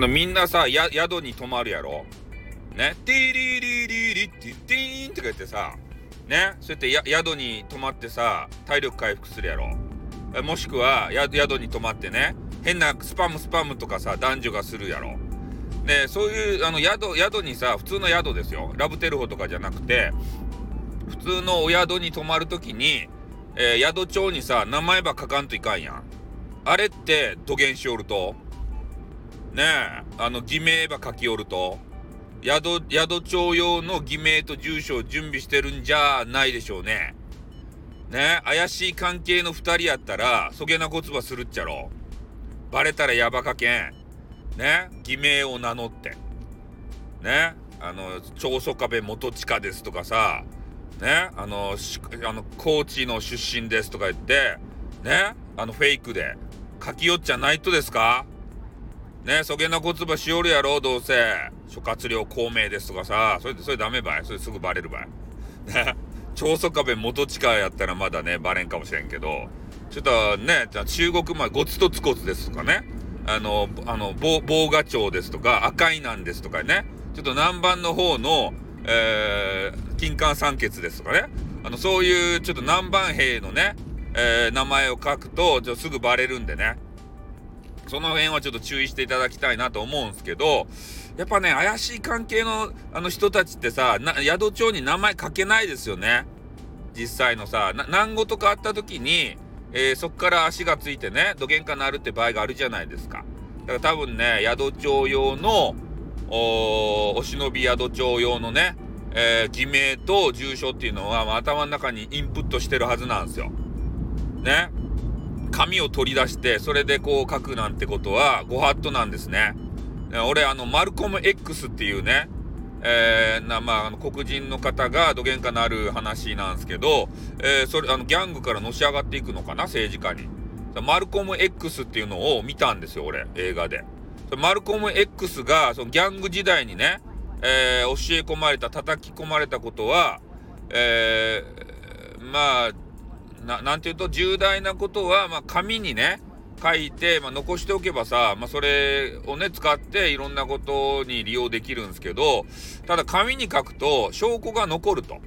のみんなさや宿に泊まるやろ？ね？ティリリリリティティーンとか言ってさね？そうやってや宿に泊まってさ体力回復するやろ？もしくは宿に泊まってね変なスパムスパムとかさ男女がするやろ？でそういうあの宿宿にさ普通の宿ですよ。ラブテルホとかじゃなくて普通のお宿に泊まる時に、えー、宿帳にさ名前ば書かんといかんやん。あれって土下しおると。ねえあの偽名ば書きおると。宿宿帳用の偽名と住所を準備してるんじゃないでしょうね。ねえ怪しい関係の2人やったらそげなこつばするっちゃろ。バレたらやばかけん。ね偽名を名乗って。ねあの長宗我部元親ですとかさ。ねあのあの高知の出身ですとか言って。ねあのフェイクで。書きよっちゃないとですか？ねそげなこつばしおるやろどうせ。諸葛亮孔明ですとかさ。それそれダメばい。それすぐバレるばい。ね。長宗我部元親やったらまだねバレんかもしれんけど。ちょっとね中国まゴツとツコツですとかね。あのあの棒賀町ですとか赤いなんですとかね。ちょっと南蛮の方の、えー、金環三傑ですとかね。あのそういうちょっと南蛮兵のね、えー、名前を書くとちょすぐバレるんでね。その辺はちょっと注意していただきたいなと思うんすけど、やっぱね、怪しい関係のあの人たちってさ、宿帳に名前書けないですよね。実際のさ、何事かあった時に、えー、そっから足がついてね、どげんかなるって場合があるじゃないですか。だから多分ね、宿帳用の、おお忍び宿帳用のね、えー、偽名と住所っていうのは、まあ、頭の中にインプットしてるはずなんですよ。ね。紙を取り出してそれでこう書くなんてことはご法度なんですね。俺あのマルコム X っていうね、えー、なまあ、黒人の方がどげんかなる話なんですけど、えー、それあのギャングからのし上がっていくのかな政治家に。マルコム X っていうのを見たんですよ俺映画で。マルコム X がそのギャング時代にね、えー、教え込まれた叩き込まれたことは、えー、まあななんていうと重大なことは、まあ、紙にね書いて、まあ、残しておけばさ、まあ、それをね使っていろんなことに利用できるんですけどただ紙に書くと証拠が残ると。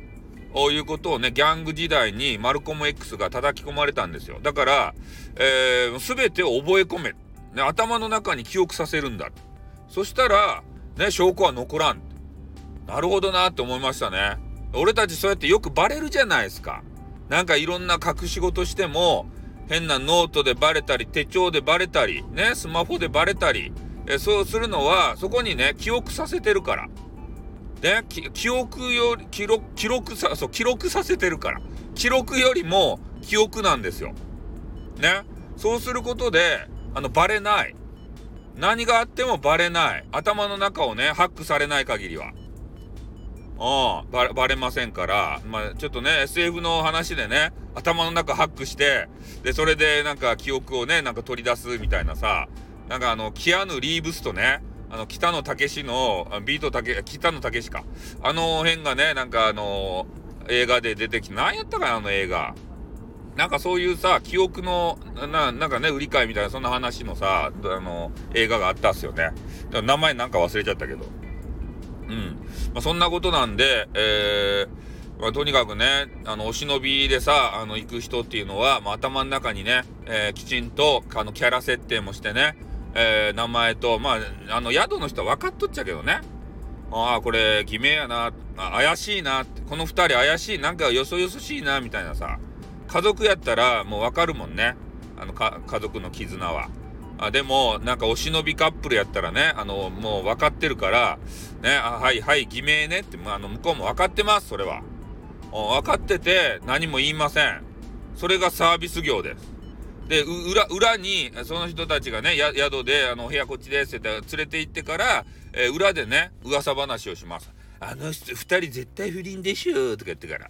いうことをね、ギャング時代にマルコム X が叩き込まれたんですよ。だから、えー、全てを覚え込め、ね。頭の中に記憶させるんだ。そしたら、ね、証拠は残らん。なるほどなって思いましたね。俺たちそうやってよくバレるじゃないですか。なんかいろんな隠し事しても変なノートでバレたり手帳でバレたりねスマホでバレたりえそうするのはそこにね記憶させてるから。ね、記憶より記録記録さそう記録させてるから記録よりも記憶なんですよ。ねそうすることであのバレない何があってもバレない頭の中をねハックされない限りは。うん、ババレませんから、まあ、ちょっとね、SF の話でね、頭の中ハックして、で、それでなんか記憶をね、なんか取り出すみたいなさ、なんかあの、キアヌ・リーブスとね、あの、北野武の、ビートたけ、北野武か。あの辺がね、なんかあの映画で出てきて、何やったかな、あの映画。なんかそういうさ、記憶の、な、なんかね、売り買いみたいな、そんな話のさ、あの、映画があったっすよね。名前なんか忘れちゃったけど。うん。まあ、そんなことなんで、えー、まあ、とにかくね、あの、お忍びでさ、あの、行く人っていうのは、まあ、頭の中にね、えー、きちんと、あの、キャラ設定もしてね、えー、名前と、まあ、あの、宿の人は分かっとっちゃうけどね。ああ、これ、偽名やな、怪しいな、この2人怪しい、なんかよそよそしいな、みたいなさ、家族やったらもう分かるもんね。あの、家族の絆は。あでも、なんかお忍びカップルやったらね、あの、もう分かってるから、ね、あはいはい、偽名ねって、あの、向こうも分かってます、それは。分かってて何も言いません。それがサービス業です。で、裏、裏に、その人たちがね、宿で、あの、部屋こっちですって連れて行ってから、えー、裏でね、噂話をします。あの人、二人絶対不倫でしょとか言ってから。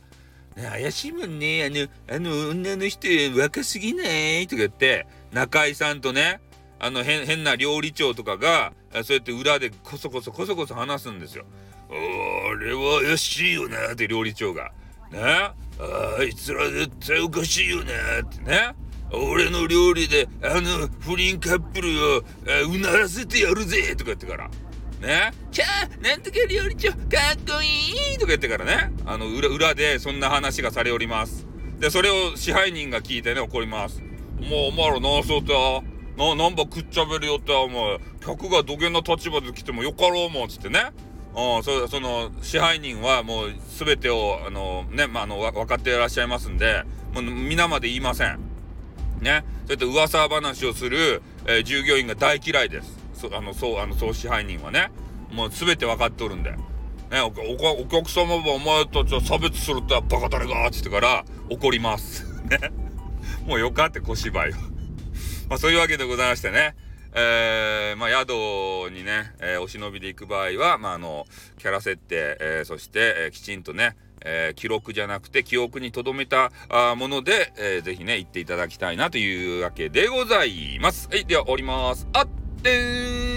ね、怪しいもんね。あの、あの女の人若すぎないとか言って、中井さんとね、あの変変な料理長とかがそうやって裏でこそこそこそこそ話すんですよ。あれは怪しいよなって料理長が。ね？あいつら絶対おかしいよねってね。俺の料理であの不倫カップルをうならせてやるぜとか言ってから。ねキャー！なんとか料理長かっこいい！とか言ってからね。あの裏裏でそんな話がされおります。でそれを支配人が聞いてね怒りますもうお前らなそうたな、なんばくっちゃべるよってお前客が土下の立場で来てもよかろうもんつってねうん、そその支配人はもう全てをあのね、まあ、あの分かっていらっしゃいますんでもう皆まで言いません。ね、そうやって噂話をする、えー、従業員が大嫌いです。そあのそうあの総支配人はねもう全て分かっておるんで。ね、おお客様はお前たちは差別するってバカ誰が？って言ってから怒ります。ね。もうよかって小芝居を。まあそういうわけでございましてね。えー、まあ、宿にね、えー、お忍びで行く場合は、まあ、あの、キャラ設定、えー、そして、えー、きちんとね、えー、記録じゃなくて記憶に留めたあもので、えー、ぜひね、行っていただきたいなというわけでございます。はい、では、おります。あってー